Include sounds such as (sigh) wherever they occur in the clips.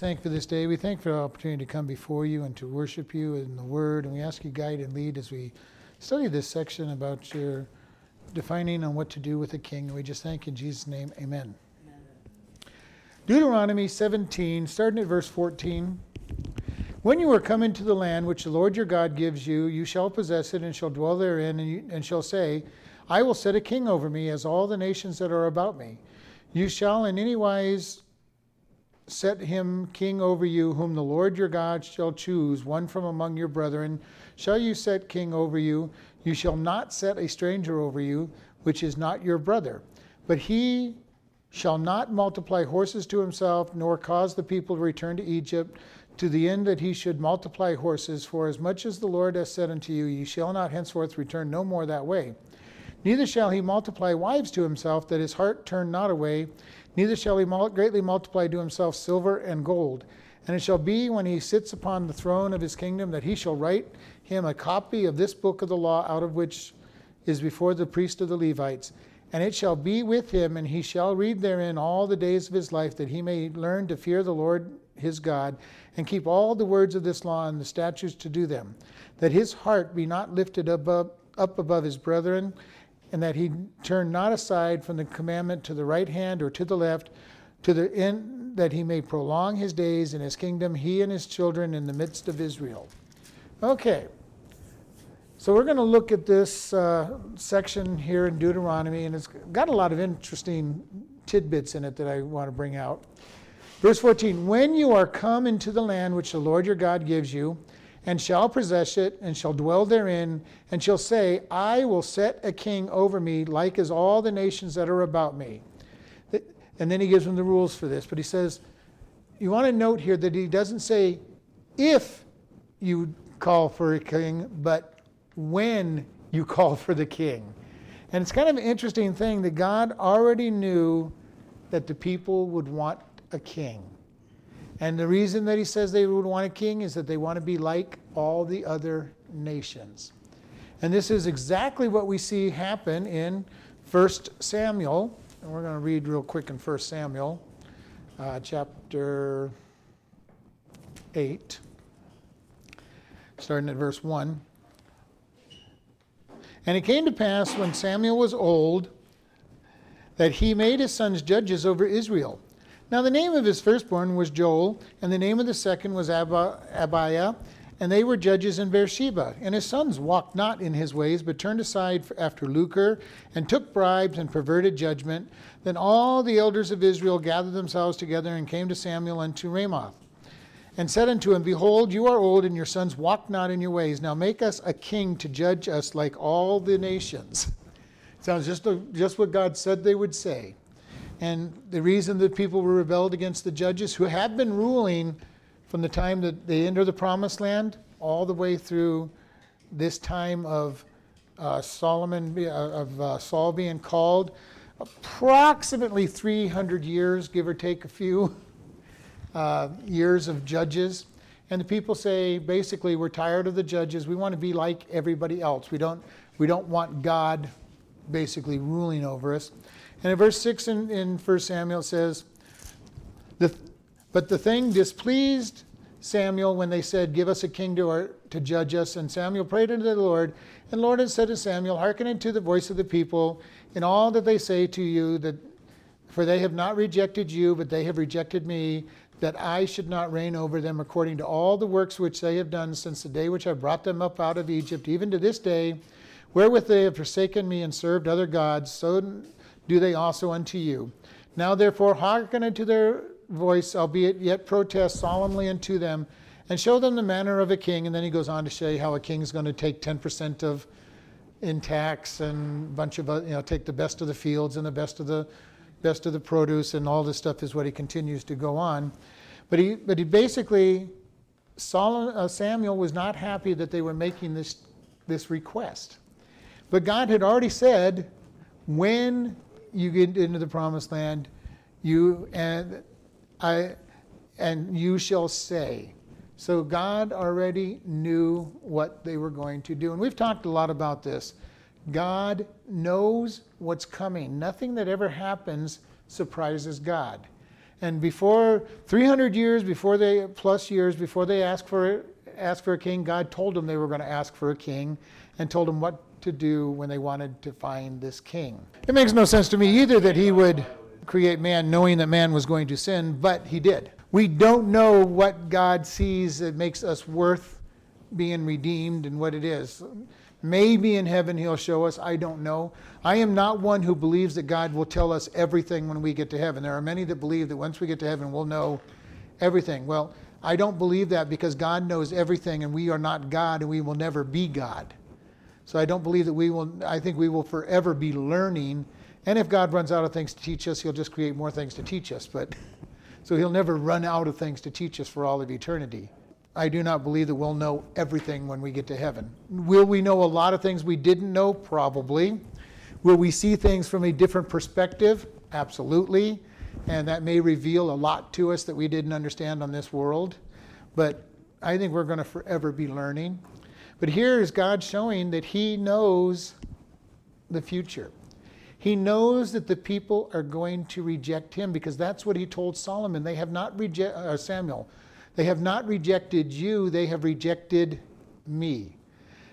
Thank for this day. We thank for the opportunity to come before you and to worship you in the Word. And we ask you guide and lead as we study this section about your defining on what to do with a king. And we just thank you in Jesus' name. Amen. Amen. Deuteronomy 17, starting at verse 14. When you are come into the land which the Lord your God gives you, you shall possess it and shall dwell therein, and, you, and shall say, I will set a king over me as all the nations that are about me. You shall in any wise set him king over you, whom the Lord your God shall choose, one from among your brethren, shall you set king over you. You shall not set a stranger over you, which is not your brother. But he shall not multiply horses to himself, nor cause the people to return to Egypt, to the end that he should multiply horses. For as much as the Lord has said unto you, ye shall not henceforth return no more that way. Neither shall he multiply wives to himself, that his heart turn not away Neither shall he greatly multiply to himself silver and gold. And it shall be when he sits upon the throne of his kingdom that he shall write him a copy of this book of the law, out of which is before the priest of the Levites. And it shall be with him, and he shall read therein all the days of his life, that he may learn to fear the Lord his God, and keep all the words of this law and the statutes to do them, that his heart be not lifted above, up above his brethren and that he turn not aside from the commandment to the right hand or to the left, to the end that he may prolong his days in his kingdom, he and his children in the midst of Israel. Okay, so we're going to look at this uh, section here in Deuteronomy, and it's got a lot of interesting tidbits in it that I want to bring out. Verse 14 When you are come into the land which the Lord your God gives you, and shall possess it, and shall dwell therein, and shall say, I will set a king over me, like as all the nations that are about me. And then he gives them the rules for this. But he says, you want to note here that he doesn't say, if you call for a king, but when you call for the king. And it's kind of an interesting thing that God already knew that the people would want a king. And the reason that he says they would want a king is that they want to be like all the other nations. And this is exactly what we see happen in 1 Samuel. And we're going to read real quick in 1 Samuel, uh, chapter 8, starting at verse 1. And it came to pass when Samuel was old that he made his sons judges over Israel. Now the name of his firstborn was Joel, and the name of the second was Abiah, and they were judges in Beersheba. And his sons walked not in his ways, but turned aside after lucre, and took bribes, and perverted judgment. Then all the elders of Israel gathered themselves together, and came to Samuel unto Ramoth, and said unto him, Behold, you are old, and your sons walk not in your ways. Now make us a king to judge us like all the nations. (laughs) Sounds just, just what God said they would say. And the reason that people were rebelled against the judges who had been ruling from the time that they entered the promised land all the way through this time of uh, Solomon, uh, of uh, Saul being called, approximately 300 years, give or take a few (laughs) uh, years of judges. And the people say, basically, we're tired of the judges. We want to be like everybody else. We don't, we don't want God basically ruling over us. And in verse 6 in, in 1 Samuel says, the, But the thing displeased Samuel when they said, Give us a king to, our, to judge us. And Samuel prayed unto the Lord. And the Lord had said to Samuel, Hearken unto the voice of the people in all that they say to you, that for they have not rejected you, but they have rejected me, that I should not reign over them according to all the works which they have done since the day which I brought them up out of Egypt, even to this day, wherewith they have forsaken me and served other gods. So do they also unto you. Now therefore hearken unto their voice, albeit yet protest solemnly unto them, and show them the manner of a king. And then he goes on to say how a king is going to take 10% of in tax and a bunch of you know take the best of the fields and the best of the best of the produce and all this stuff is what he continues to go on. But he but he basically Solomon, uh, Samuel was not happy that they were making this this request. But God had already said when you get into the promised land, you and I and you shall say. So God already knew what they were going to do. And we've talked a lot about this. God knows what's coming. Nothing that ever happens surprises God. And before 300 years, before they plus years before they asked for asked for a king, God told them they were going to ask for a king, and told them what to do when they wanted to find this king. It makes no sense to me either that He would create man knowing that man was going to sin, but He did. We don't know what God sees that makes us worth being redeemed and what it is. Maybe in heaven he'll show us. I don't know. I am not one who believes that God will tell us everything when we get to heaven. There are many that believe that once we get to heaven, we'll know everything. Well, I don't believe that because God knows everything and we are not God and we will never be God. So I don't believe that we will, I think we will forever be learning. And if God runs out of things to teach us, he'll just create more things to teach us. But so he'll never run out of things to teach us for all of eternity. I do not believe that we'll know everything when we get to heaven. Will we know a lot of things we didn't know? Probably. Will we see things from a different perspective? Absolutely. And that may reveal a lot to us that we didn't understand on this world. But I think we're going to forever be learning. But here is God showing that He knows the future. He knows that the people are going to reject Him because that's what He told Solomon. They have not rejected, uh, Samuel, they have not rejected you, they have rejected me.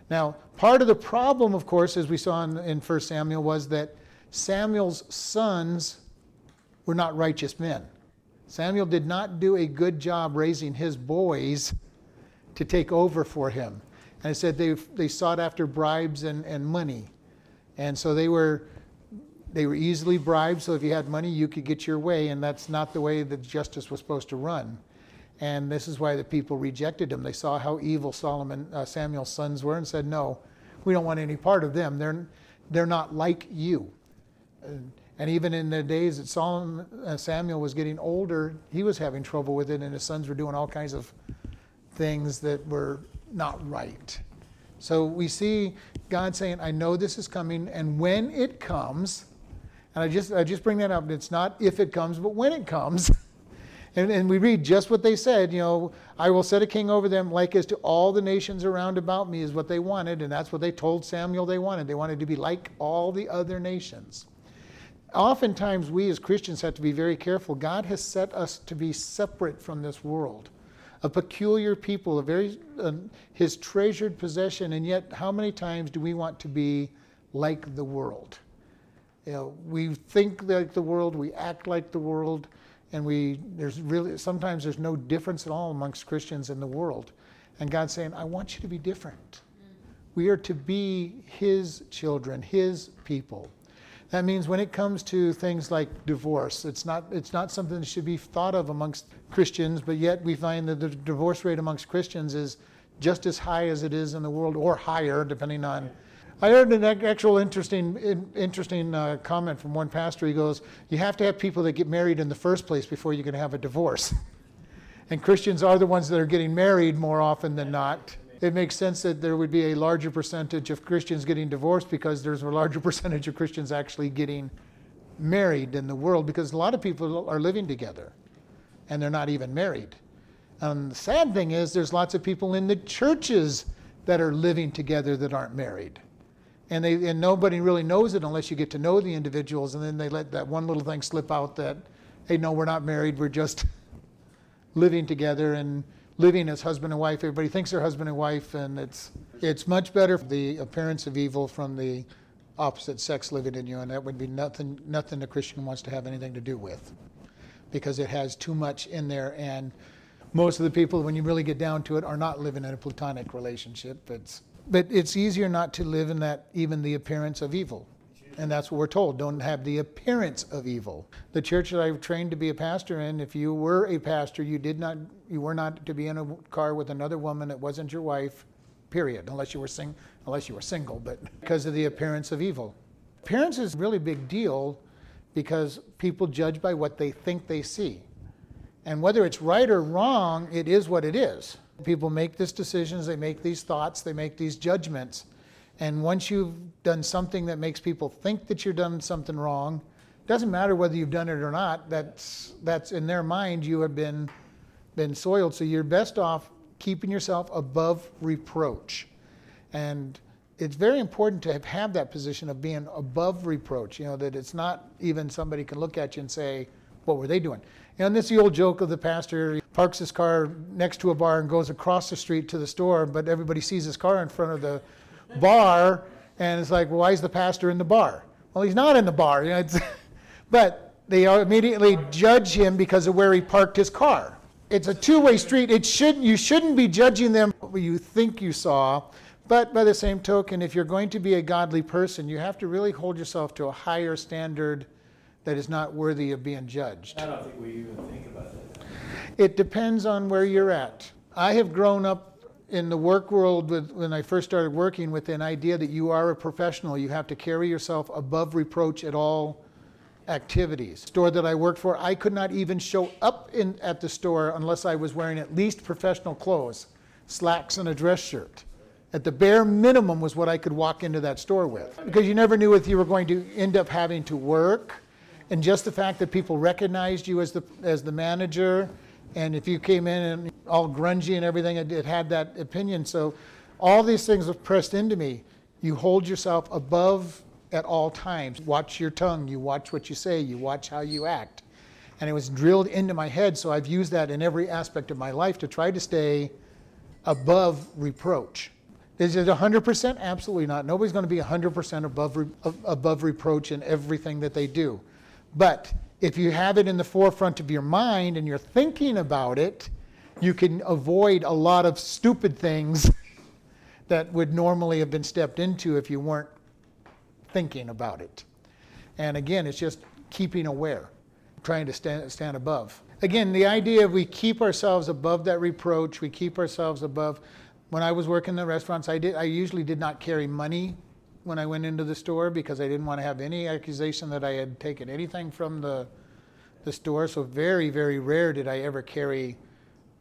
Now, part of the problem, of course, as we saw in, in 1 Samuel, was that Samuel's sons were not righteous men. Samuel did not do a good job raising his boys to take over for him. And it said they, they sought after bribes and, and money. And so they were, they were easily bribed, so if you had money, you could get your way, and that's not the way that justice was supposed to run. And this is why the people rejected him. They saw how evil Solomon, uh, Samuel's sons were and said, No, we don't want any part of them. They're, they're not like you. And, and even in the days that Solomon, uh, Samuel was getting older, he was having trouble with it, and his sons were doing all kinds of things that were not right. So we see God saying, I know this is coming, and when it comes, and I just, I just bring that up, it's not if it comes, but when it comes. (laughs) And, and we read just what they said, you know, I will set a king over them like as to all the nations around about me, is what they wanted. And that's what they told Samuel they wanted. They wanted to be like all the other nations. Oftentimes, we as Christians have to be very careful. God has set us to be separate from this world, a peculiar people, a very uh, His treasured possession. And yet, how many times do we want to be like the world? You know, we think like the world, we act like the world, and we there's really sometimes there's no difference at all amongst Christians in the world. And God's saying, I want you to be different. We are to be His children, His people. That means when it comes to things like divorce, it's not, it's not something that should be thought of amongst Christians, but yet we find that the divorce rate amongst Christians is just as high as it is in the world, or higher, depending on I heard an actual interesting, interesting uh, comment from one pastor. He goes, "You have to have people that get married in the first place before you can have a divorce." (laughs) and Christians are the ones that are getting married more often than not. It makes sense that there would be a larger percentage of Christians getting divorced because there's a larger (laughs) percentage of Christians actually getting married in the world because a lot of people are living together and they're not even married. And the sad thing is, there's lots of people in the churches that are living together that aren't married and they and nobody really knows it unless you get to know the individuals and then they let that one little thing slip out that hey no we're not married we're just (laughs) living together and living as husband and wife everybody thinks they're husband and wife and it's it's much better the appearance of evil from the opposite sex living in you and that would be nothing nothing a christian wants to have anything to do with because it has too much in there and most of the people when you really get down to it are not living in a platonic relationship it's but it's easier not to live in that even the appearance of evil. And that's what we're told. Don't have the appearance of evil. The church that I've trained to be a pastor in, if you were a pastor, you did not you were not to be in a car with another woman that wasn't your wife, period, unless you were sing unless you were single, but (laughs) because of the appearance of evil. Appearance is a really big deal because people judge by what they think they see. And whether it's right or wrong, it is what it is. People make these decisions, they make these thoughts, they make these judgments. And once you've done something that makes people think that you've done something wrong, doesn't matter whether you've done it or not, that's, that's in their mind you have been, been soiled. So you're best off keeping yourself above reproach. And it's very important to have, have that position of being above reproach, you know, that it's not even somebody can look at you and say, what were they doing? And this is the old joke of the pastor parks his car next to a bar and goes across the street to the store, but everybody sees his car in front of the bar, and it's like, well, why is the pastor in the bar? Well, he's not in the bar. (laughs) You know, but they immediately judge him because of where he parked his car. It's a two-way street. It should you shouldn't be judging them what you think you saw, but by the same token, if you're going to be a godly person, you have to really hold yourself to a higher standard that is not worthy of being judged. I don't think we even think about that. It depends on where you're at. I have grown up in the work world with, when I first started working with an idea that you are a professional. You have to carry yourself above reproach at all activities. Store that I worked for, I could not even show up in, at the store unless I was wearing at least professional clothes, slacks and a dress shirt. At the bare minimum was what I could walk into that store with. Because you never knew if you were going to end up having to work and just the fact that people recognized you as the as the manager, and if you came in and all grungy and everything, it, it had that opinion. So all these things were pressed into me. You hold yourself above at all times. Watch your tongue. You watch what you say. You watch how you act. And it was drilled into my head. So I've used that in every aspect of my life to try to stay above reproach. Is it 100%? Absolutely not. Nobody's going to be 100% above, above reproach in everything that they do. But if you have it in the forefront of your mind and you're thinking about it, you can avoid a lot of stupid things (laughs) that would normally have been stepped into if you weren't thinking about it. And again, it's just keeping aware, trying to stand, stand above. Again, the idea of we keep ourselves above that reproach, we keep ourselves above. When I was working in the restaurants, I did. I usually did not carry money when I went into the store because I didn't want to have any accusation that I had taken anything from the, the store. So, very, very rare did I ever carry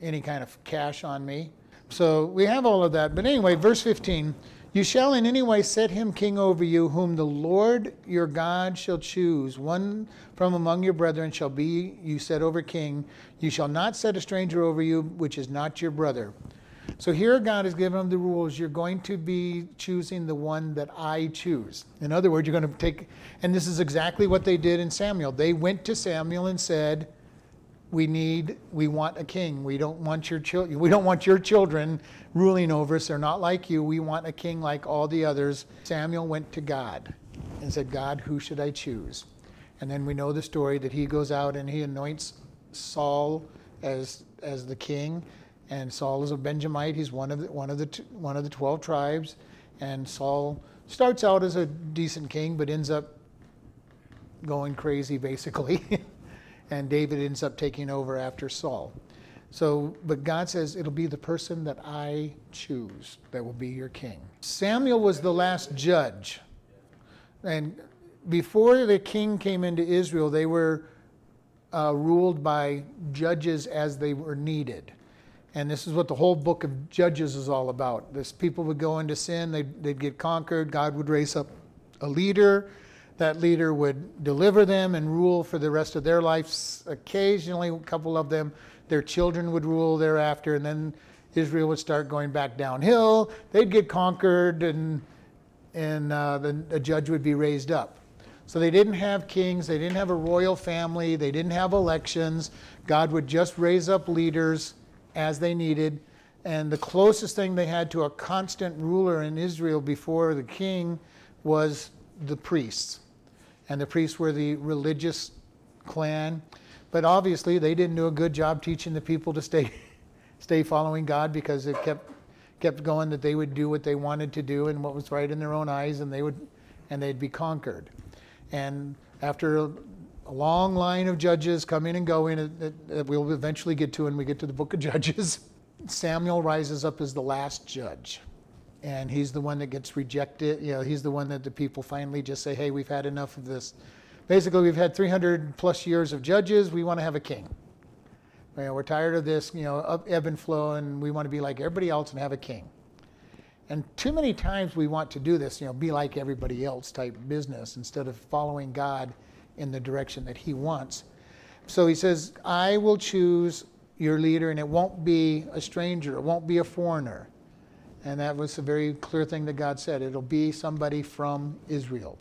any kind of cash on me. So, we have all of that. But anyway, verse 15 You shall in any way set him king over you, whom the Lord your God shall choose. One from among your brethren shall be you set over king. You shall not set a stranger over you, which is not your brother. So here God has given them the rules. You're going to be choosing the one that I choose. In other words, you're going to take, and this is exactly what they did in Samuel. They went to Samuel and said, we need we want a king. We don't want your children we don't want your children ruling over us. They're not like you. We want a king like all the others. Samuel went to god and said god who should i choose? And then we know the story that he goes out and he anoints saul as as the king. And Saul is a Benjamite. He's one of the, one of the one of the twelve tribes, and Saul starts out as a decent king, but ends up going crazy basically, (laughs) and David ends up taking over after Saul. So, but God says it'll be the person that I choose that will be your king. Samuel was the last judge, and before the king came into Israel, they were uh, ruled by judges as they were needed. And this is what the whole book of Judges is all about. This people would go into sin, they'd, they'd get conquered, God would raise up a leader. That leader would deliver them and rule for the rest of their lives. Occasionally, a couple of them, their children would rule thereafter, and then Israel would start going back downhill. They'd get conquered, and and uh, the, a judge would be raised up. So they didn't have kings, they didn't have a royal family, they didn't have elections. God would just raise up leaders as they needed. And the closest thing they had to a constant ruler in Israel before the king was the priests. And the priests were the religious clan. But obviously, they didn't do a good job teaching the people to stay, (laughs) stay following God because it kept, kept going that they would do what they wanted to do and what was right in their own eyes, and they would, and they'd be conquered. And after a long line of judges coming and going that, that we'll eventually get to when we get to the book of (laughs) Judges. Samuel rises up as the last judge. And he's the one that gets rejected. You know, he's the one that the people finally just say, hey, we've had enough of this. Basically, we've had 300 plus years of judges. We want to have a king. You know, we're tired of this, you know, ebb and flow, and we want to be like everybody else and have a king. And too many times we want to do this, you know, be like everybody else type business instead of following God in the direction that he wants. So he says, I will choose your leader, and it won't be a stranger, it won't be a foreigner. And that was a very clear thing that God said. It'll be somebody from Israel.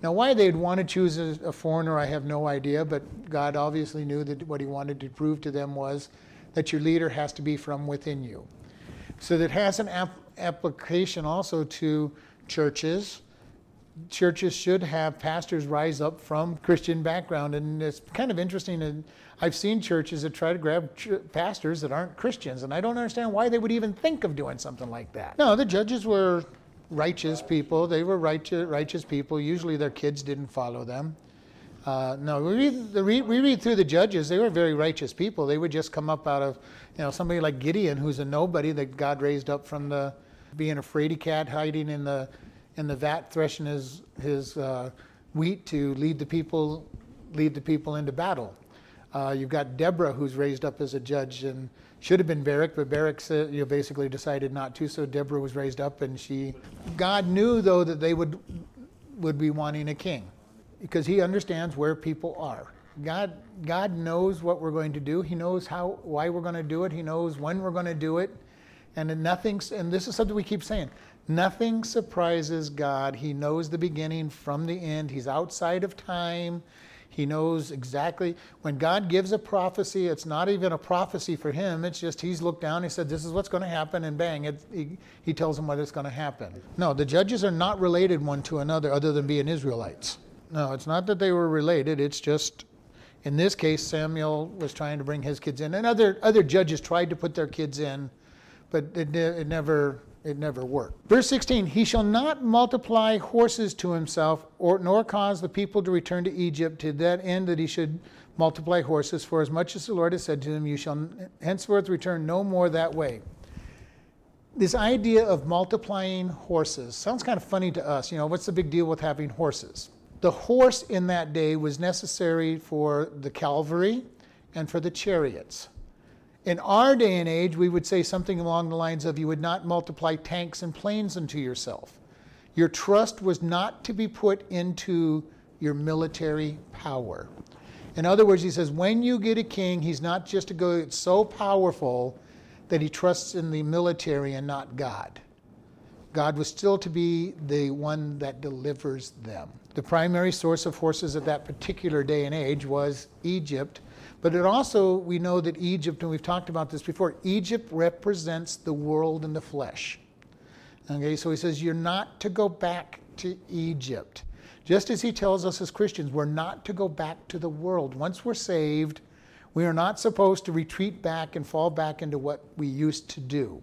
Now, why they'd want to choose a, foreigner, I have no idea, but God obviously knew that what He wanted to prove to them was that your leader has to be from within you. So that has an ap- application also to churches. Churches should have pastors rise up from Christian background, and it's kind of interesting. And I've seen churches that try to grab ch- pastors that aren't Christians, and I don't understand why they would even think of doing something like that. No, the judges were righteous people. They were righteous, righteous people. Usually their kids didn't follow them. Uh, no, we read, the, we read through the judges. They were very righteous people. They would just come up out of, you know, somebody like Gideon, who's a nobody that God raised up from the being a fraidy cat hiding in the in the vat threshing his his uh, wheat to lead the people lead the people into battle. Uh, you've got Deborah, who's raised up as a judge and should have been Barak, but Barak you know, basically decided not to. So Deborah was raised up, and she. God knew though that they would would be wanting a king because he understands where people are. God, God knows what we're going to do. He knows how, why we're going to do it. He knows when we're going to do it. And nothing, and this is something we keep saying, nothing surprises God. He knows the beginning from the end. He's outside of time. He knows exactly when God gives a prophecy, it's not even a prophecy for him. It's just he's looked down, he said, This is what's going to happen, and bang, it, he, he tells them what is going to happen. No, the judges are not related one to another other than being Israelites. No, it's not that they were related. It's just, in this case, Samuel was trying to bring his kids in, and other other judges tried to put their kids in, but it, it never it never worked. Verse 16: He shall not multiply horses to himself, or nor cause the people to return to Egypt to that end that he should multiply horses. For as much as the Lord has said to him, you shall henceforth return no more that way this idea of multiplying horses sounds kind of funny to us. You know, what's the big deal with having horses? The horse in that day was necessary for the cavalry and for the chariots. In our day and age, we would say something along the lines of you would not multiply tanks and planes unto yourself. Your trust was not to be put into your military power. In other words, he says, when you get a king, he's not just a to go so powerful that he trusts in the military and not God. God was still to be the one that delivers them. The primary source of horses at that particular day and age was Egypt. But it also, we know that Egypt, and we've talked about this before, Egypt represents the world in the flesh. Okay, so he says, You're not to go back to Egypt. Just as he tells us as Christians, we're not to go back to the world. Once we're saved, we are not supposed to retreat back and fall back into what we used to do.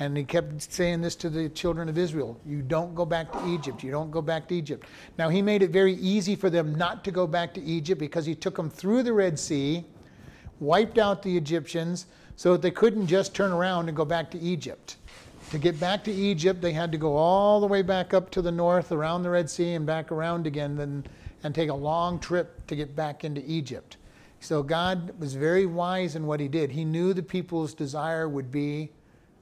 And he kept saying this to the children of Israel You don't go back to Egypt. You don't go back to Egypt. Now, he made it very easy for them not to go back to Egypt because he took them through the Red Sea, wiped out the Egyptians, so that they couldn't just turn around and go back to Egypt. To get back to Egypt, they had to go all the way back up to the north around the Red Sea and back around again and, and take a long trip to get back into Egypt. So God was very wise in what he did. He knew the people's desire would be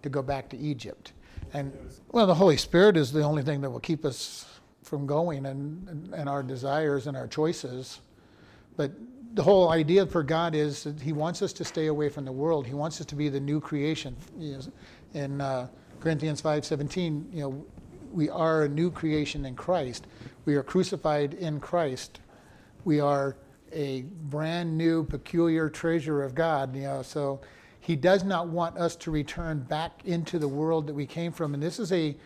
to go back to Egypt. And well, the Holy Spirit is the only thing that will keep us from going and, and our desires and our choices. But the whole idea for God is that He wants us to stay away from the world. He wants us to be the new creation. In uh, Corinthians 5:17, you know, we are a new creation in Christ. We are crucified in Christ. We are a brand new, peculiar treasure of God. You know, so he does not want us to return back into the world that we came from. And this is a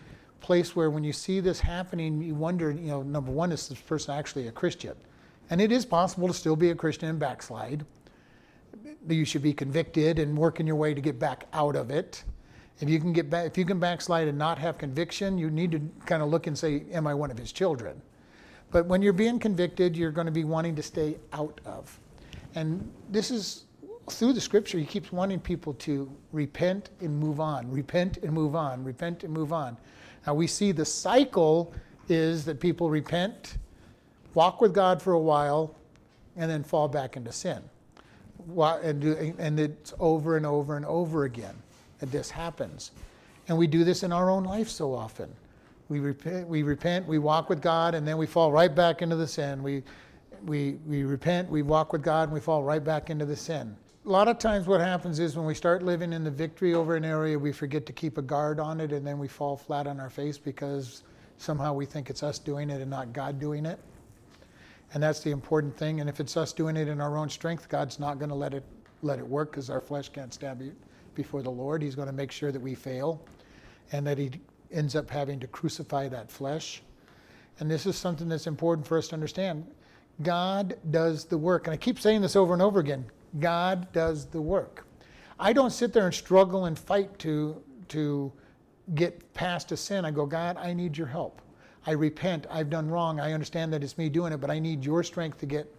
place where when you see this happening, you wonder, you know, number one, is this person actually a Christian? And it is possible to still be a Christian and backslide. You should be convicted and working your way to get back out of it. If you can get back, if you can backslide and not have conviction, you need to kind of look and say, "Am I one of His children?" But when you're being convicted, you're going to be wanting to stay out of. And this is through the scripture, he keeps wanting people to repent and move on, repent and move on, repent and move on. Now we see the cycle is that people repent, walk with God for a while, and then fall back into sin. And it's over and over and over again that this happens. And we do this in our own life so often. We repent, we repent, we walk with God, and then we fall right back into the sin. We, we, we repent, we walk with God, and we fall right back into the sin a lot of times what happens is when we start living in the victory over an area, we forget to keep a guard on it and then we fall flat on our face because somehow we think it's us doing it and not God doing it. And that's the important thing. And if it's us doing it in our own strength, God's not going to let it let it work because our flesh can't stand before the Lord. He's going to make sure that we fail and that He ends up having to crucify that flesh. And this is something that's important for us to understand. God does the work. And I keep saying this over and over again God does the work. I don't sit there and struggle and fight to, to get past a sin. I go, God, I need your help. I repent. I've done wrong. I understand that it's me doing it, but I need your strength to get,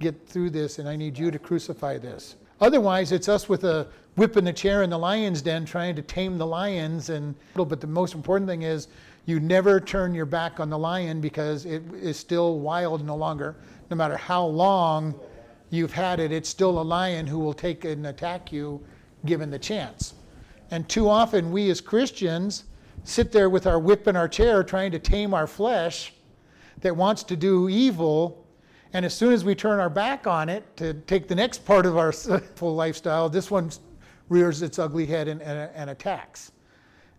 get through this, and I need you to crucify this. Otherwise, it's us with a whip in the chair in the lion's den trying to tame the lions. And but the most important thing is you never turn your back on the lion because it is still wild no longer. No matter how long you've had it, it's still a lion who will take and attack you given the chance. And too often, we as Christians sit there with our whip in our chair trying to tame our flesh that wants to do evil. And as soon as we turn our back on it to take the next part of our (laughs) full lifestyle, this one rears its ugly head and, and, and attacks.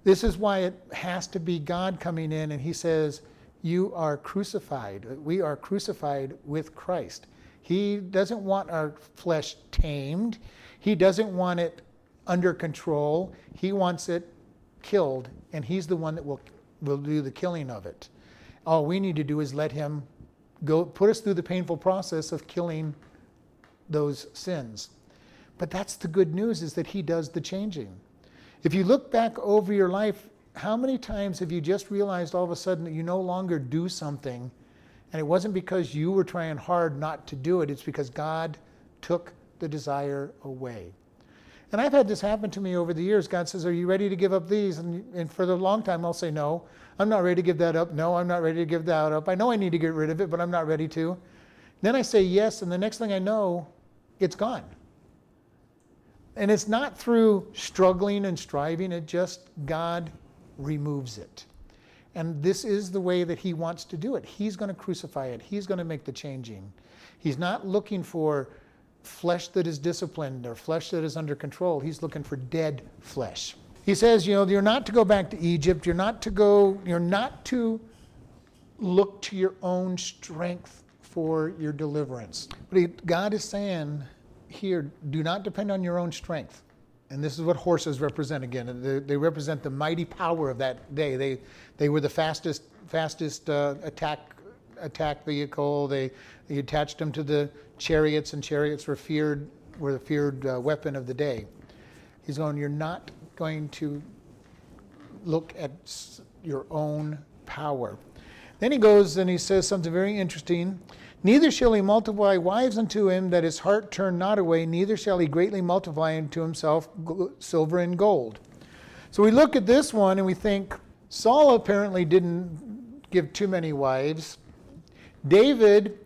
This is why it has to be God coming in and He says, You are crucified. We are crucified with Christ. He doesn't want our flesh tamed, He doesn't want it under control. He wants it killed, and He's the one that will, will do the killing of it. All we need to do is let Him go put us through the painful process of killing those sins. But that's the good news is that he does the changing. If you look back over your life, how many times have you just realized all of a sudden that you no longer do something and it wasn't because you were trying hard not to do it, it's because God took the desire away. And I've had this happen to me over the years. God says, Are you ready to give up these? And, and for a long time, I'll say, No, I'm not ready to give that up. No, I'm not ready to give that up. I know I need to get rid of it, but I'm not ready to. Then I say yes, and the next thing I know, it's gone. And it's not through struggling and striving, it just, God removes it. And this is the way that He wants to do it. He's going to crucify it, He's going to make the changing. He's not looking for flesh that is disciplined or flesh that is under control. He's looking for dead flesh. He says, you know, you're not to go back to Egypt. You're not to go, you're not to look to your own strength for your deliverance. But he, God is saying here, do not depend on your own strength. And this is what horses represent again. They, they represent the mighty power of that day. They, they were the fastest, fastest uh, attack attack vehicle. They, they attached them to the chariots, and chariots were feared were the feared uh, weapon of the day. He's going, you're not going to look at your own power. Then he goes and he says something very interesting. Neither shall he multiply wives unto him that his heart turn not away, neither shall he greatly multiply unto himself silver and gold. So we look at this one and we think Saul apparently didn't give too many wives. David,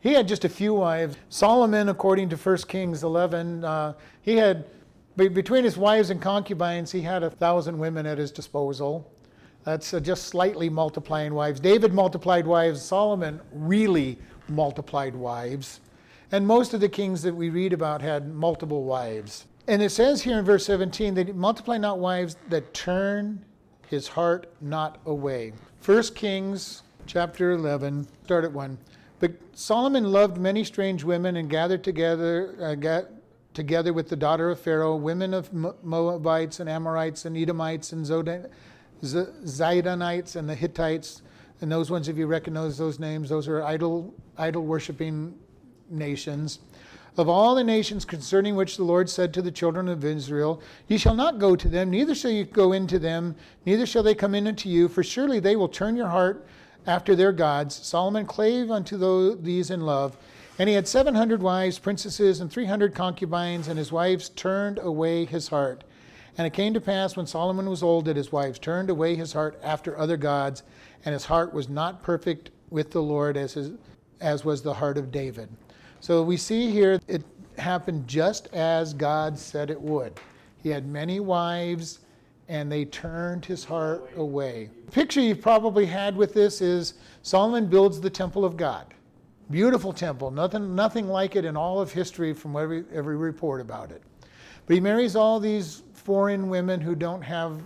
he had just a few wives. Solomon, according to 1 Kings 11, uh, he had, between his wives and concubines, he had a thousand women at his disposal. That's uh, just slightly multiplying wives. David multiplied wives. Solomon really multiplied wives. And most of the kings that we read about had multiple wives. And it says here in verse 17 that multiply not wives that turn his heart not away. 1 Kings chapter 11, start at 1. But Solomon loved many strange women and gathered together, uh, got together with the daughter of Pharaoh, women of Moabites and Amorites and Edomites and Zidonites and the Hittites. And those ones, if you recognize those names, those are idol, idol worshiping nations. Of all the nations concerning which the Lord said to the children of Israel, Ye shall not go to them, neither shall you go into them, neither shall they come in unto you, for surely they will turn your heart after their gods. Solomon clave unto these in love. And he had 700 wives, princesses, and 300 concubines, and his wives turned away his heart. And it came to pass when Solomon was old that his wives turned away his heart after other gods, and his heart was not perfect with the Lord as, his, as was the heart of David. So we see here it happened just as God said it would. He had many wives and they turned his heart away. The picture you've probably had with this is Solomon builds the temple of God. Beautiful temple, nothing, nothing like it in all of history from every, every report about it. But he marries all these foreign women who don't have,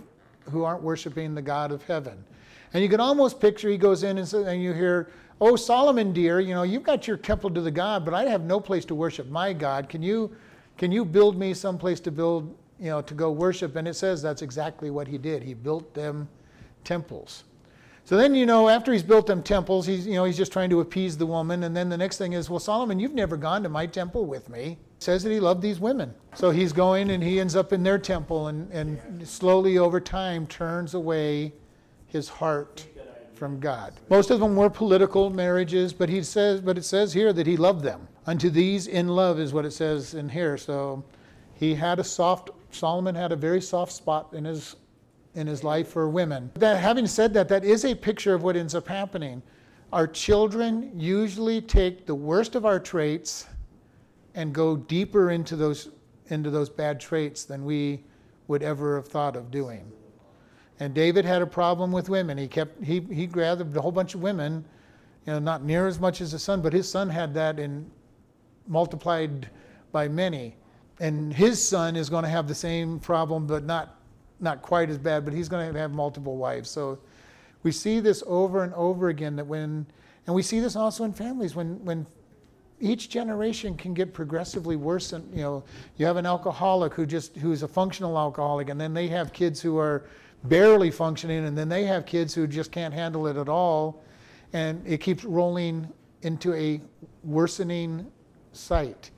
who aren't worshiping the God of heaven. And you can almost picture he goes in and, so, and you hear, Oh, Solomon, dear, you know, you've got your temple to the God, but I have no place to worship my God. Can you, can you build me some place to build, you know, to go worship? And it says that's exactly what he did. He built them temples. So then, you know, after he's built them temples, he's, you know, he's just trying to appease the woman. And then the next thing is, well, Solomon, you've never gone to my temple with me. It says that he loved these women. So he's going and he ends up in their temple and, and slowly over time turns away his heart from God. Most of them were political marriages, but he says, but it says here that he loved them. Unto these in love is what it says in here. So he had a soft, Solomon had a very soft spot in his in his life for women. That, having said that, that is a picture of what ends up happening. Our children usually take the worst of our traits and go deeper into those, into those bad traits than we would ever have thought of doing. And David had a problem with women. He kept he he gathered a whole bunch of women, you know, not near as much as his son, but his son had that in multiplied by many. And his son is going to have the same problem, but not not quite as bad, but he's going to have multiple wives. So we see this over and over again that when, and we see this also in families when, when each generation can get progressively worse. And you know, you have an alcoholic who just who's a functional alcoholic, and then they have kids who are barely functioning, and then they have kids who just can't handle it at all, and it keeps rolling into a worsening sight.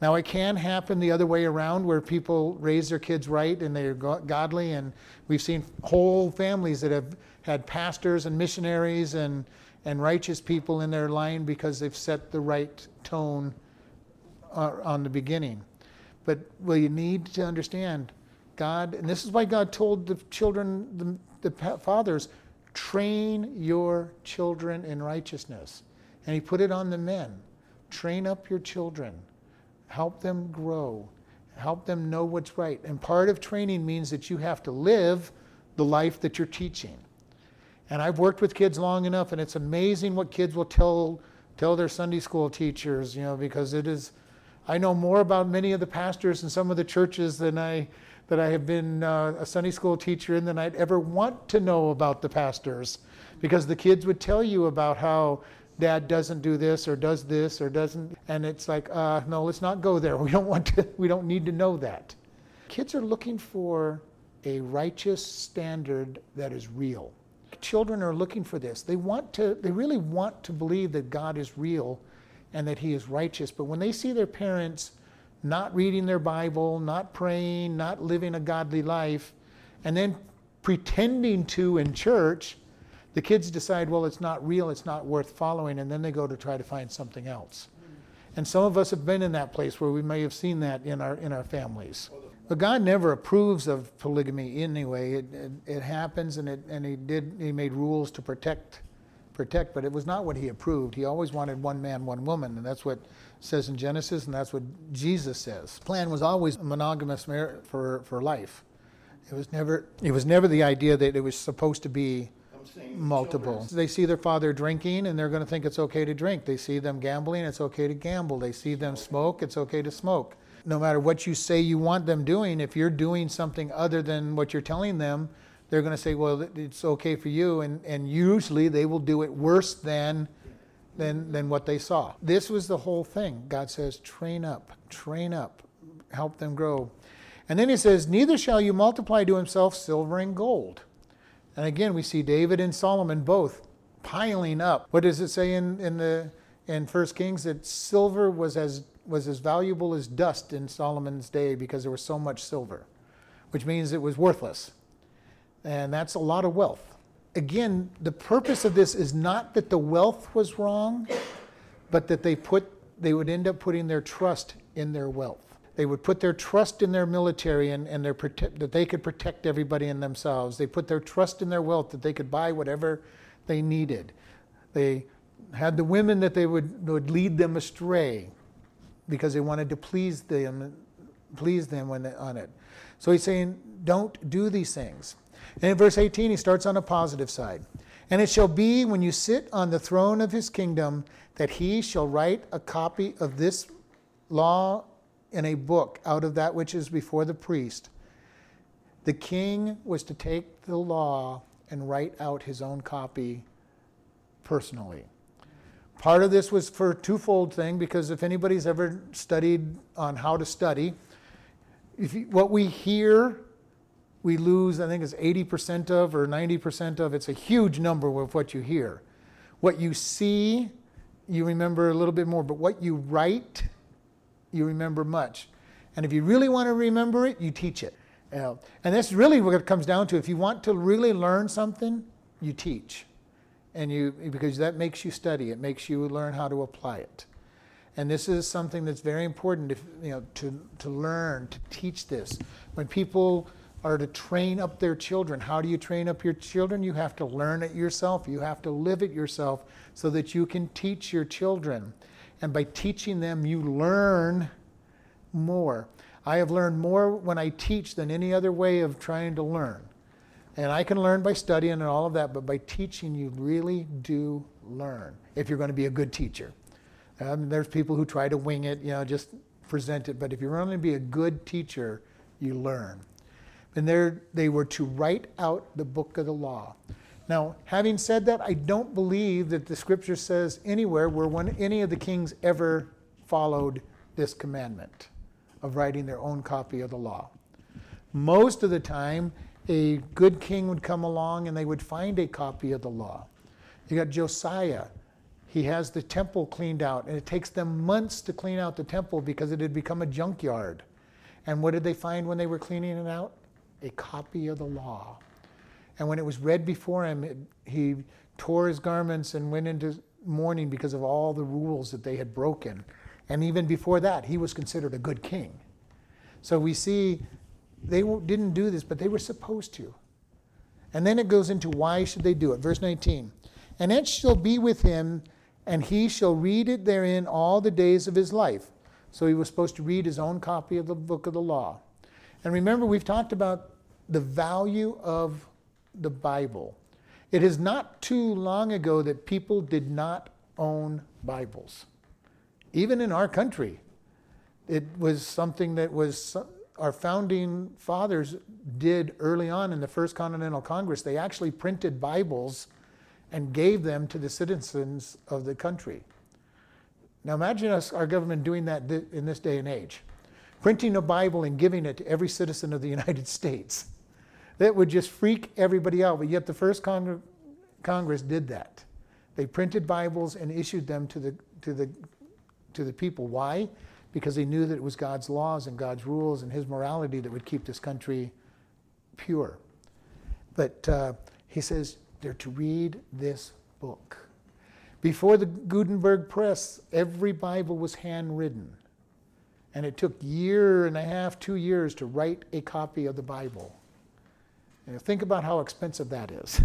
Now, it can happen the other way around where people raise their kids right and they're godly, and we've seen whole families that have had pastors and missionaries and, and righteous people in their line because they've set the right tone uh, on the beginning. But well, you need to understand God, and this is why God told the children, the, the fathers, train your children in righteousness. And He put it on the men train up your children help them grow, help them know what's right. And part of training means that you have to live the life that you're teaching. And I've worked with kids long enough, and it's amazing what kids will tell tell their Sunday school teachers, you know, because it is. I know more about many of the pastors in some of the churches than I that I have been uh, a Sunday school teacher in than I'd ever want to know about the pastors, because the kids would tell you about how dad doesn't do this or does this or doesn't and it's like uh, no let's not go there. (laughs) We don't want to we don't need to know that. Kids are looking for a righteous standard that is real. Children are looking for this. They want to they really want to believe that god is real and that he is righteous. But when they see their parents not reading their bible not praying not living a godly life and then pretending to in church the kids decide, well, it's not real, it's not worth following, and then they go to try to find something else. And some of us have been in that place where we may have seen that in our, in our families. But God never approves of polygamy anyway. It, it, it happens, and, it, and he, did, he made rules to protect, protect, but it was not what He approved. He always wanted one man, one woman, and that's what says in Genesis, and that's what Jesus says. The plan was always monogamous for, for life. It was, never, it was never the idea that it was supposed to be multiple. Children. They see their father drinking and they're going to think it's okay to drink. They see them gambling, it's okay to gamble. They see them smoke, it's okay to smoke. No matter what you say you want them doing, if you're doing something other than what you're telling them, they're going to say, well, it's okay for you. And, and usually they will do it worse than, than, than what they saw. This was the whole thing. God says, train up, train up, help them grow. And then he says, neither shall you multiply to himself silver and gold and again, we see David and Solomon both piling up. What does it say in, in the in First Kings that silver was as was as valuable as dust in Solomon's day because there was so much silver, which means it was worthless. And that's a lot of wealth. Again, the purpose of this is not that the wealth was wrong, but that they put they would end up putting their trust in their wealth. They would put their trust in their military and, and their prote- that they could protect everybody and themselves. They put their trust in their wealth that they could buy whatever they needed. They had the women that they would, would lead them astray because they wanted to please them, please them when they, on it. So he's saying, don't do these things. And in verse 18, he starts on a positive side. And it shall be when you sit on the throne of his kingdom that he shall write a copy of this law in a book out of that which is before the priest. The king was to take the law and write out his own copy personally. Part of this was for a twofold thing because if anybody's ever studied on how to study, if you, what we hear, we lose, I think it's 80% of or 90% of. It's a huge number of what you hear. What you see, you remember a little bit more, but what you write, you remember much. And if you really want to remember it, you teach it. And that's really what it comes down to. If you want to really learn something, you teach. And you because that makes you study, it makes you learn how to apply it. And this is something that's very important if, you know, to, to learn, to teach this. When people are to train up their children, how do you train up your children? You have to learn it yourself. You have to live it yourself so that you can teach your children. And by teaching them, you learn more. I have learned more when I teach than any other way of trying to learn. And I can learn by studying and all of that, but by teaching, you really do learn if you're going to be a good teacher. Um, there's people who try to wing it, you know, just present it. But if you're going to be a good teacher, you learn. And there they were to write out the book of the law. Now, having said that, I don't believe that the scripture says anywhere where one, any of the kings ever followed this commandment of writing their own copy of the law. Most of the time, a good king would come along and they would find a copy of the law. You got Josiah. He has the temple cleaned out, and it takes them months to clean out the temple because it had become a junkyard. And what did they find when they were cleaning it out? A copy of the law. And when it was read before him, it, he tore his garments and went into mourning because of all the rules that they had broken. And even before that, he was considered a good king. So we see they didn't do this, but they were supposed to. And then it goes into why should they do it. Verse 19. And it shall be with him, and he shall read it therein all the days of his life. So he was supposed to read his own copy of the book of the law. And remember, we've talked about the value of the Bible. It is not too long ago that people did not own Bibles. Even in our country, it was something that was our founding fathers did early on in the First Continental Congress. They actually printed Bibles and gave them to the citizens of the country. Now imagine us, our government doing that in this day and age. Printing a Bible and giving it to every citizen of the (laughs) United States. That would just freak everybody out. But yet the first Cong- Congress did that. They printed Bibles and issued them to the, to the, to the people. Why? because he knew that it was God's laws and God's rules and his morality that would keep this country pure. But uh, he says they're to read this book. Before the Gutenberg press, every Bible was handwritten. And it took year and a half, two years to write a copy of the Bible. Think about how expensive that is.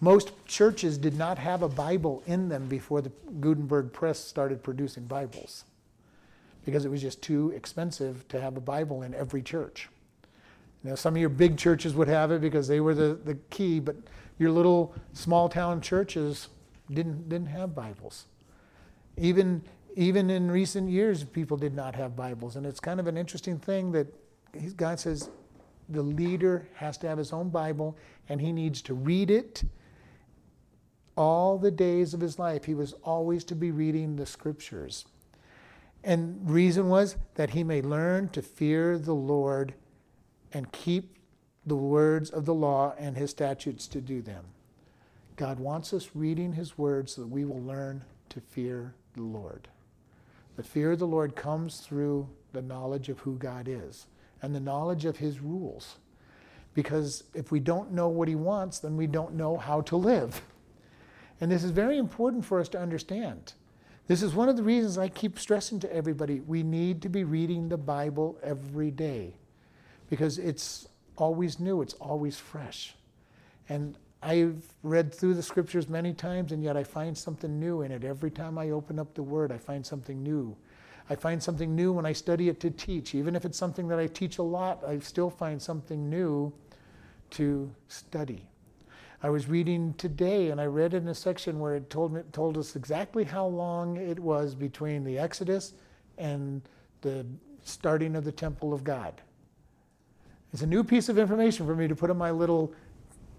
Most churches did not have a Bible in them before the Gutenberg press started producing Bibles because it was just too expensive to have a Bible in every church. Now, some of your big churches would have it because they were the, the key, but your little small town churches didn't, didn't have Bibles. Even, even in recent years, people did not have Bibles. And it's kind of an interesting thing that God says the leader has to have his own Bible and he needs to read it all the days of his life. He was always to be reading the scriptures. And reason was that he may learn to fear the Lord and keep the words of the law and his statutes to do them. God wants us reading his words so that we will learn to fear the Lord. The fear of the Lord comes through the knowledge of who God is and the knowledge of his rules. Because if we don't know what he wants, then we don't know how to live. And this is very important for us to understand. This is one of the reasons I keep stressing to everybody we need to be reading the Bible every day because it's always new, it's always fresh. And I've read through the scriptures many times, and yet I find something new in it. Every time I open up the Word, I find something new. I find something new when I study it to teach. Even if it's something that I teach a lot, I still find something new to study. I was reading today, and I read in a section where it told, me, told us exactly how long it was between the Exodus and the starting of the temple of God. It's a new piece of information for me to put in my little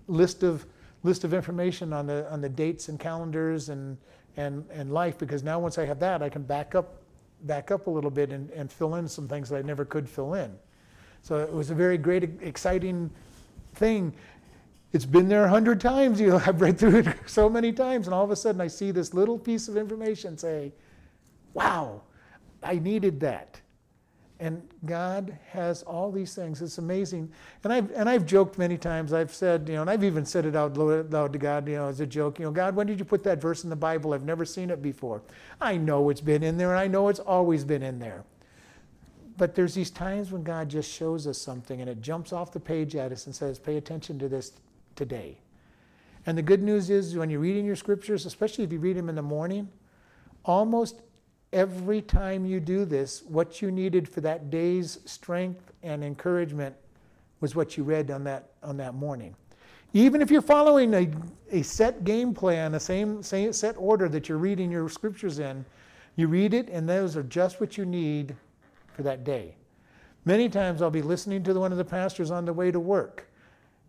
list of list of information on the on the dates and calendars and and and life because now once I have that I can back up back up a little bit and, and fill in some things that I never could fill in. So it was a very great exciting thing. It's been there a hundred times. (laughs) You know, I've read through it (laughs) so many times, and all of a sudden I see this little piece of information say, "Wow, I needed that." And God has all these things. It's amazing. And I've, and I've joked many times. I've said, you know, and I've even said it out loud to God, you know, as a joke, you know, God, when did you put that verse in the Bible? I've never seen it before. I know it's been in there, and I know it's always been in there. But there's these times when God just shows us something and it jumps off the page at us and says, pay attention to this today. And the good news is when you're reading your scriptures, especially if you read them in the morning, almost every time you do this, what you needed for that day's strength and encouragement was what you read on that, on that morning. Even if you're following a, a set game plan, a same, same set order that you're reading your scriptures in, you read it and those are just what you need for that day. Many times I'll be listening to one of the pastors on the way to work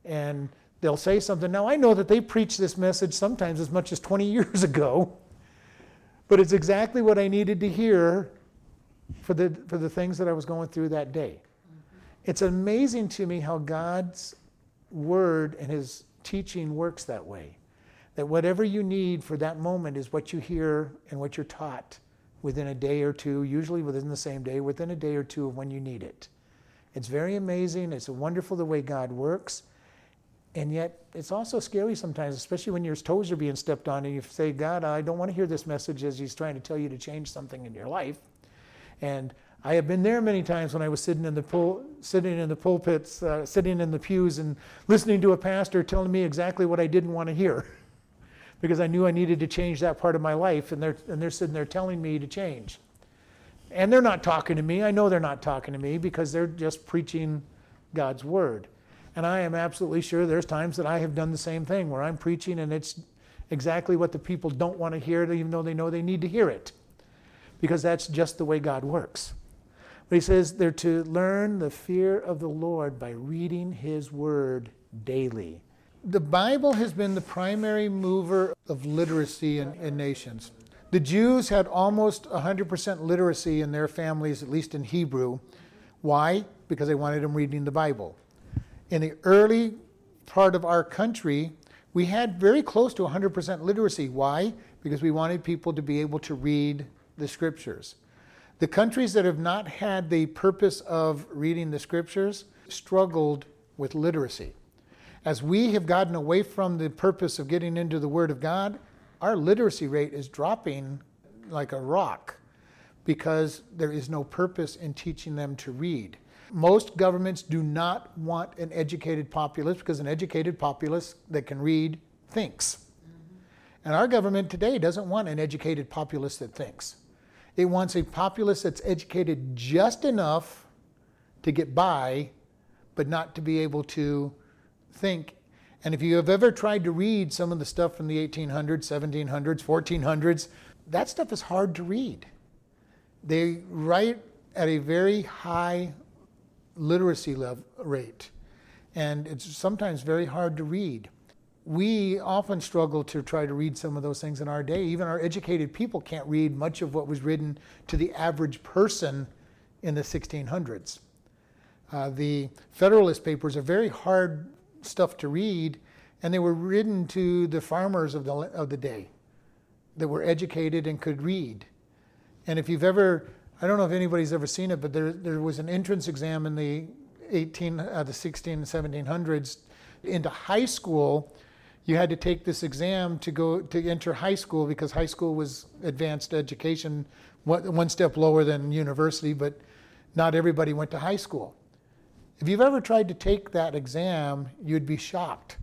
and they'll say something. Now I know that they preached this message sometimes as much as 20 (laughs) years ago but it's exactly what I needed to hear for the, for the things that I was going through that day. Mm-hmm. It's amazing to me how God's word and his teaching works that way. That whatever you need for that moment is what you hear and what you're taught within a day or two, usually within the same day, within a day or two of when you need it. It's very amazing. It's wonderful the way God works. And yet, it's also scary sometimes, especially when your toes are being stepped on and you say, God, I don't want to hear this message as He's trying to tell you to change something in your life. And I have been there many times when I was sitting in the pul- sitting in the pulpits, uh, sitting in the pews, and listening to a pastor telling me exactly what I didn't want to hear, (laughs) because I knew I needed to change that part of my life, and they're and they're sitting there telling me to change, and they're not talking to me. I know they're not talking to me because they're just preaching God's word. And I am absolutely sure there's times that I have done the same thing where I'm preaching and it's exactly what the people don't want to hear, even though they know they need to hear it. Because that's just the way God works. But he says they're to learn the fear of the Lord by reading his word daily. The Bible has been the primary mover of literacy in, in nations. The Jews had almost 100% literacy in their families, at least in Hebrew. Why? Because they wanted them reading the Bible in the early part of our country, we had very close to 100% literacy. Why? Because we wanted people to be able to read the scriptures. The countries that have not had the purpose of reading the scriptures struggled with literacy. As we have gotten away from the purpose of getting into the Word of God, our literacy rate is dropping like a rock because there is no purpose in teaching them to read most governments do not want an educated populace because an educated populace that can read thinks. And our government today doesn't want an educated populace that thinks. It wants a populace that's educated just enough to get by, but not to be able to think. And if you have ever tried to read some of the stuff from the 1800s, 1700s, 1400s, that stuff is hard to read. They write at a very high literacy level, rate, and it's sometimes very hard to read. We often struggle to try to read some of those things in our day. Even our educated people can't read much of what was written to the average person in the 1600s. Uh, the Federalist Papers are very hard stuff to read, and they were written to the farmers of the, of the day that were educated and could read. And if you've ever I don't know if anybody's ever seen it, but there, there was an entrance exam in the 18, uh, the 16 and 1700s into high school. You had to take this exam to go to enter high school because high school was advanced education, one, step lower than university, but not everybody went to high school. If you've ever tried to take that exam, you'd be shocked.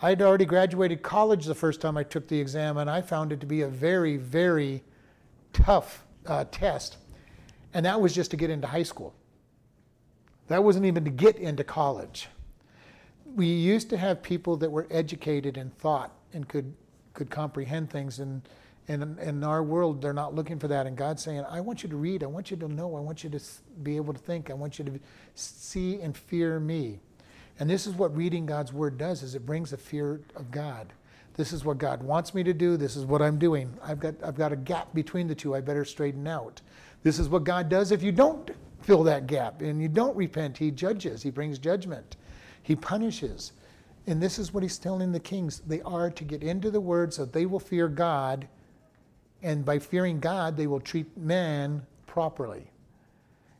I'd already graduated college the first time I took the exam, and I found it to be a very, very tough uh, test. And that was just to get into high school. That wasn't even to get into college. We used to have people that were educated and thought and could, could comprehend things. And, and in our world, they're not looking for that. And God's saying, I want you to read. I want you to know. I want you to be able to think. I want you to see and fear me. And this is what reading God's word does is it brings a fear of God. This is what God wants me to do. This is what I'm doing. I've got, I've got a gap between the two. I better straighten out. This is what God does if you don't fill that gap and you don't repent. He judges, He brings judgment, He punishes. And this is what He's telling the kings. They are to get into the word so they will fear God. And by fearing God, they will treat man properly.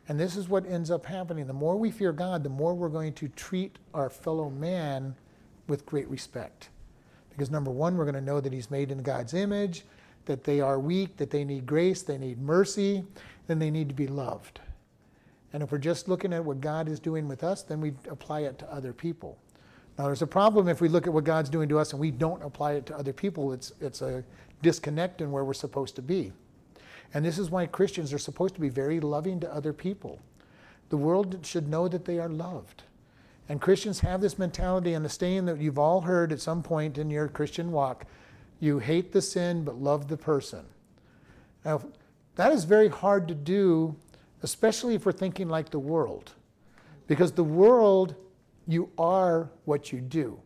And this is what ends up happening. The more we fear God, the more we're going to treat our fellow man with great respect. Because number one, we're going to know that he's made in God's image, that they are weak, that they need grace, they need mercy, then they need to be loved. And if we're just looking at what God is doing with us, then we apply it to other people. Now, there's a problem if we look at what God's doing to us and we don't apply it to other people. It's, it's a disconnect in where we're supposed to be. And this is why Christians are supposed to be very loving to other people. The world should know that they are loved. And Christians have this mentality and the saying that you've all heard at some point in your Christian walk you hate the sin but love the person. Now, that is very hard to do, especially if we're thinking like the world. Because the world, you are what you do.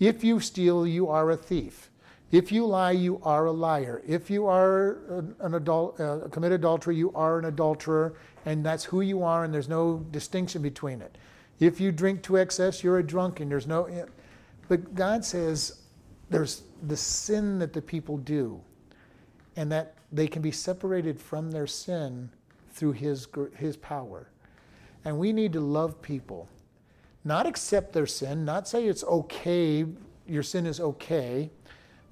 If you steal, you are a thief. If you lie, you are a liar. If you are an adult, uh, commit adultery, you are an adulterer, and that's who you are, and there's no distinction between it. If you drink to excess, you're a drunken. There's no. But God says there's the sin that the people do, and that they can be separated from their sin through His His power. And we need to love people, not accept their sin, not say it's okay, your sin is okay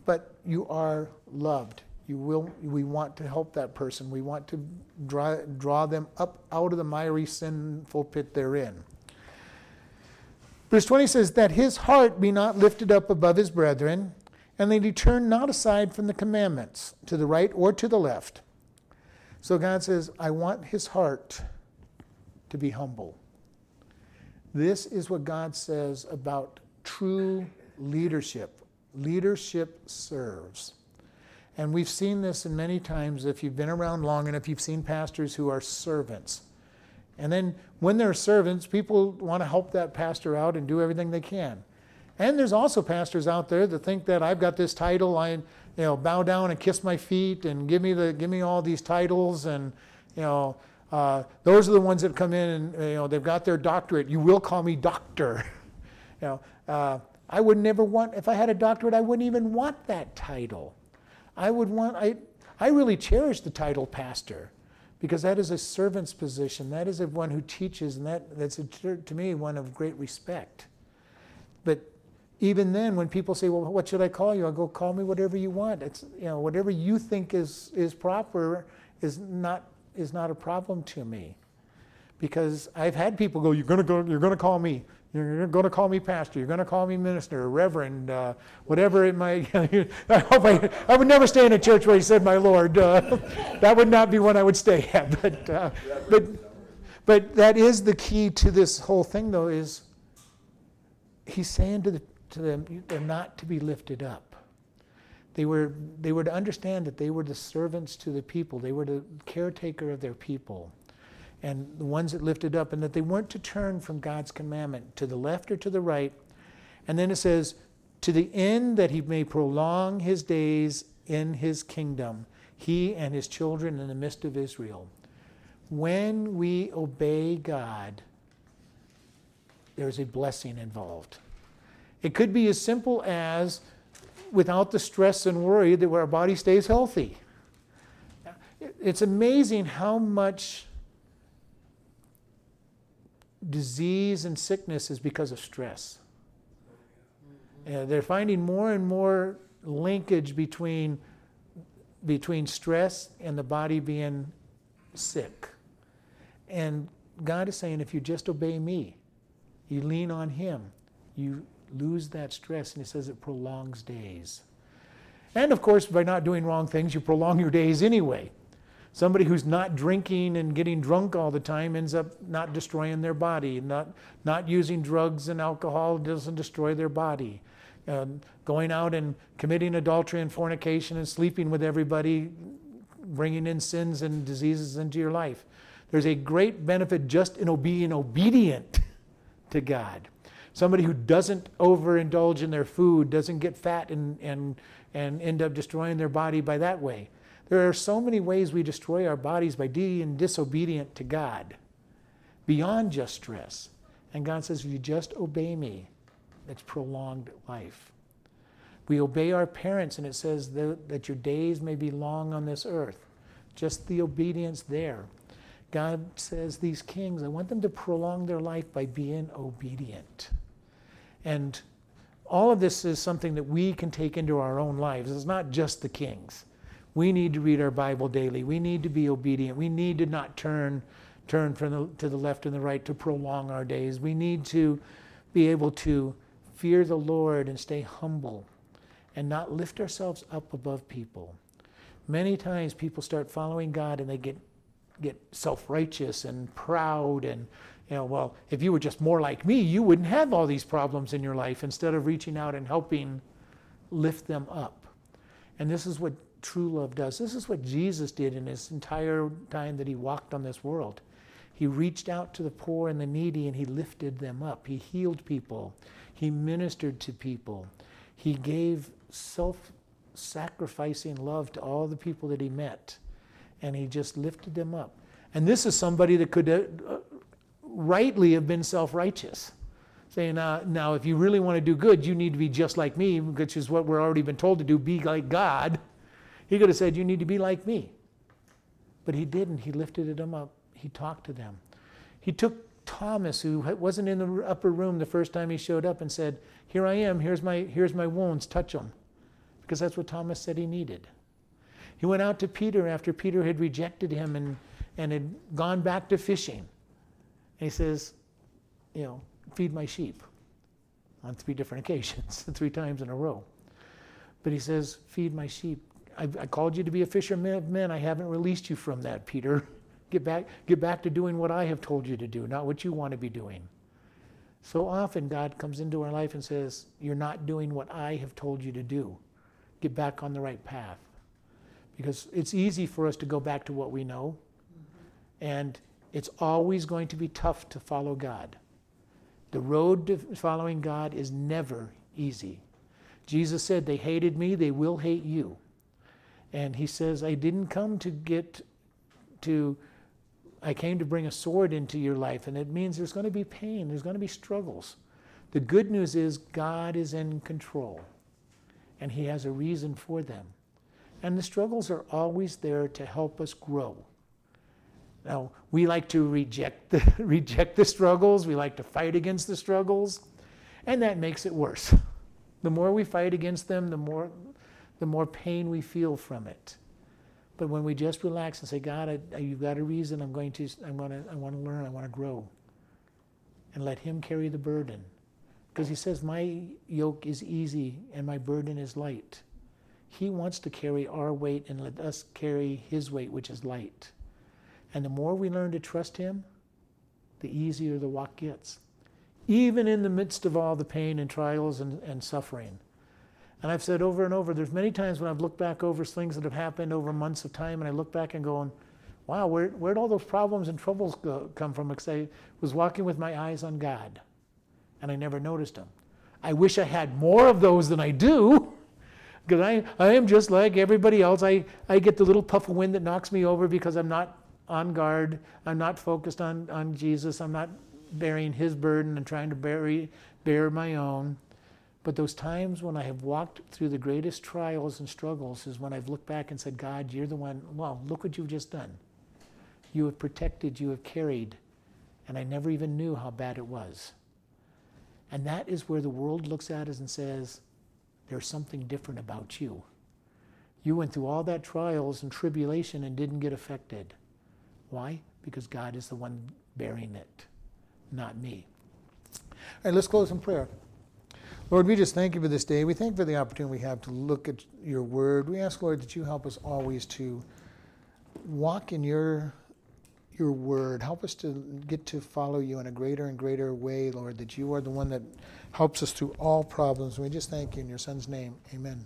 but you are loved. You will, we want to help that person. We want to draw, draw them up out of the miry, sinful pit they're in. Verse 20 says, That his heart be not lifted up above his brethren, and that he turn not aside from the commandments, to the right or to the left. So God says, I want his heart to be humble. This is what God says about true leadership Leadership serves. And we've seen this in many times if you've been around long enough, you've seen pastors who are servants. And then when they're servants, people want to help that pastor out and do everything they can. And there's also pastors out there that think that I've got this title, I you know, bow down and kiss my feet and give me the give me all these titles and you know uh, those are the ones that come in and you know they've got their doctorate. You will call me doctor. (laughs) you know, uh, I would never want, if I had a doctorate, I wouldn't even want that title. I would want, I, I really cherish the title pastor because that is a servant's position. That is a one who teaches, and that, that's a, to me one of great respect. But even then, when people say, "Well, what should I call you?" I go, "Call me whatever you want. It's you know whatever you think is is proper is not is not a problem to me." Because I've had people go, "You're gonna go. You're gonna call me you're going to call me pastor. You're going to call me minister, reverend, uh, whatever it might. (laughs) I hope I, I would never stay in a church where he said, "My Lord." Uh, (laughs) that would not be one I would stay at. (laughs) But, uh, but, but that is the key to this whole thing, though. Is he's saying to, the, to them, they're not to be lifted up. They were, they were to understand that they were the servants to the people. They were the caretaker of their people and the ones that lifted up, and that they weren't to turn from God's commandment to the left or to the right. And then it says, to the end that he may prolong his days in his kingdom, he and his children in the midst of Israel. When we obey God, there's a blessing involved. It could be as simple as without the stress and worry that our body stays healthy. It's amazing how much disease and sickness is because of stress. Uh, they're finding more and more linkage between, between stress and the body being sick. And God is saying, if you just obey me, you lean on Him, you lose that stress. And He says it prolongs days. And of course, by not doing wrong things, you prolong your days anyway. Somebody who's not drinking and getting drunk all the time ends up not destroying their body. Not, not using drugs and alcohol doesn't destroy their body. Going out and committing adultery and fornication and sleeping with everybody, bringing in sins and diseases into your life. There's a great benefit just in being obedient to God. somebody who doesn't overindulge in their food, doesn't get fat and, and, and end up destroying their body by that way. There are so many ways we destroy our bodies by being disobedient to God, beyond just stress. And God says, if you just obey me, it's prolonged life. We obey our parents, and it says that, that your days may be long on this earth. Just the obedience there. God says, These kings, I want them to prolong their life by being obedient. And all of this is something that we can take into our own lives. It's not just the kings. We need to read our Bible daily. We need to be obedient. We need to not turn turn from the, to the left and the right to prolong our days. We need to be able to fear the Lord and stay humble and not lift ourselves up above people. Many times people start following God and they get get self-righteous and proud and you know, well, if you were just more like me, you wouldn't have all these problems in your life instead of reaching out and helping lift them up. And this is what true love does. This is what Jesus did in his entire time that he walked on this world. He reached out to the poor and the needy and he lifted them up. He healed people. He ministered to people. He gave self sacrificing love to all the people that he met. And he just lifted them up. And this is somebody that could uh, rightly have been self righteous. Saying, uh, now, if you really want to do good, you need to be just like me, which is what we're already been told to do be like God. He could have said, You need to be like me. But he didn't. He lifted them up he talked to them. He took Thomas, who wasn't in the upper room the first time he showed up, and said, Here I am, here's my, here's my wounds, touch them. Because that's what Thomas said he needed. He went out to Peter after Peter had rejected him and, and had gone back to fishing. And he says, You know, feed my sheep on three different (laughs) occasions, three times in a row. But he says, Feed my sheep. I, I called you to be a fisherman of men. I haven't released you from that, Peter. (laughs) Get back, get back to doing what I have told you to do, not what you want to be doing. So often God comes into our life and says, You're not doing what I have told you to do. Get back on the right path. Because it's easy for us to go back to what we know, and it's always going to be tough to follow God. The road to following God is never easy. Jesus said, They hated me, they will hate you. And he says, I didn't come to get to I came to bring a sword into your life, and it means there's going to be pain, there's going to be struggles. The good news is God is in control, and He has a reason for them. And the struggles are always there to help us grow. Now, we like to reject the, (laughs) reject the struggles, we like to fight against the struggles, and that makes it worse. The more we fight against them, the more, the more pain we feel from it. But when we just relax and say, God, I, I, you've got a reason. I'm going to. I'm going to. I want to learn. I want to grow. And let Him carry the burden, because He says, "My yoke is easy and my burden is light." He wants to carry our weight and let us carry His weight, which is light. And the more we learn to trust Him, the easier the walk gets, even in the midst of all the pain and trials and, and suffering. And I've said over and over, there's many times when I've looked back over things that have happened over months of time, and I look back and going, wow, where, where'd all those problems and troubles go, come from? Because I was walking with my eyes on God, and I never noticed them. I wish I had more of those than I do, (laughs) because I, I am just like everybody else. I, I get the little puff of wind that knocks me over because I'm not on guard. I'm not focused on, on Jesus. I'm not bearing his burden and trying to bear, bear my own. But those times when I have walked through the greatest trials and struggles is when I've looked back and said, God, you're the one, well, look what you've just done. You have protected, you have carried, and I never even knew how bad it was. And that is where the world looks at us and says, there's something different about you. You went through all that trials and tribulation and didn't get affected. Why? Because God is the one bearing it, not me. All right, let's close in prayer. Lord, we just thank you for this day. We thank you for the opportunity we have to look at your word. We ask, Lord, that you help us always to walk in your your word. Help us to get to follow you in a greater and greater way, Lord, that you are the one that helps us through all problems. We just thank you in your son's name. Amen.